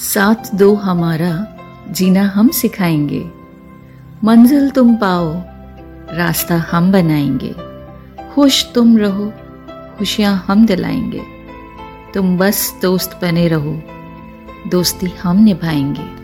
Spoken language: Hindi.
साथ दो हमारा, जीना हम सिखाएँगे। मंजिल तुम पाओ, रास्ता हम बनाएँगे। खुश तुम रहो, खुशियाँ हम दिलाएँगे। तुम बस दोस्त बने रहो, दोस्ती हम निभाएँगे।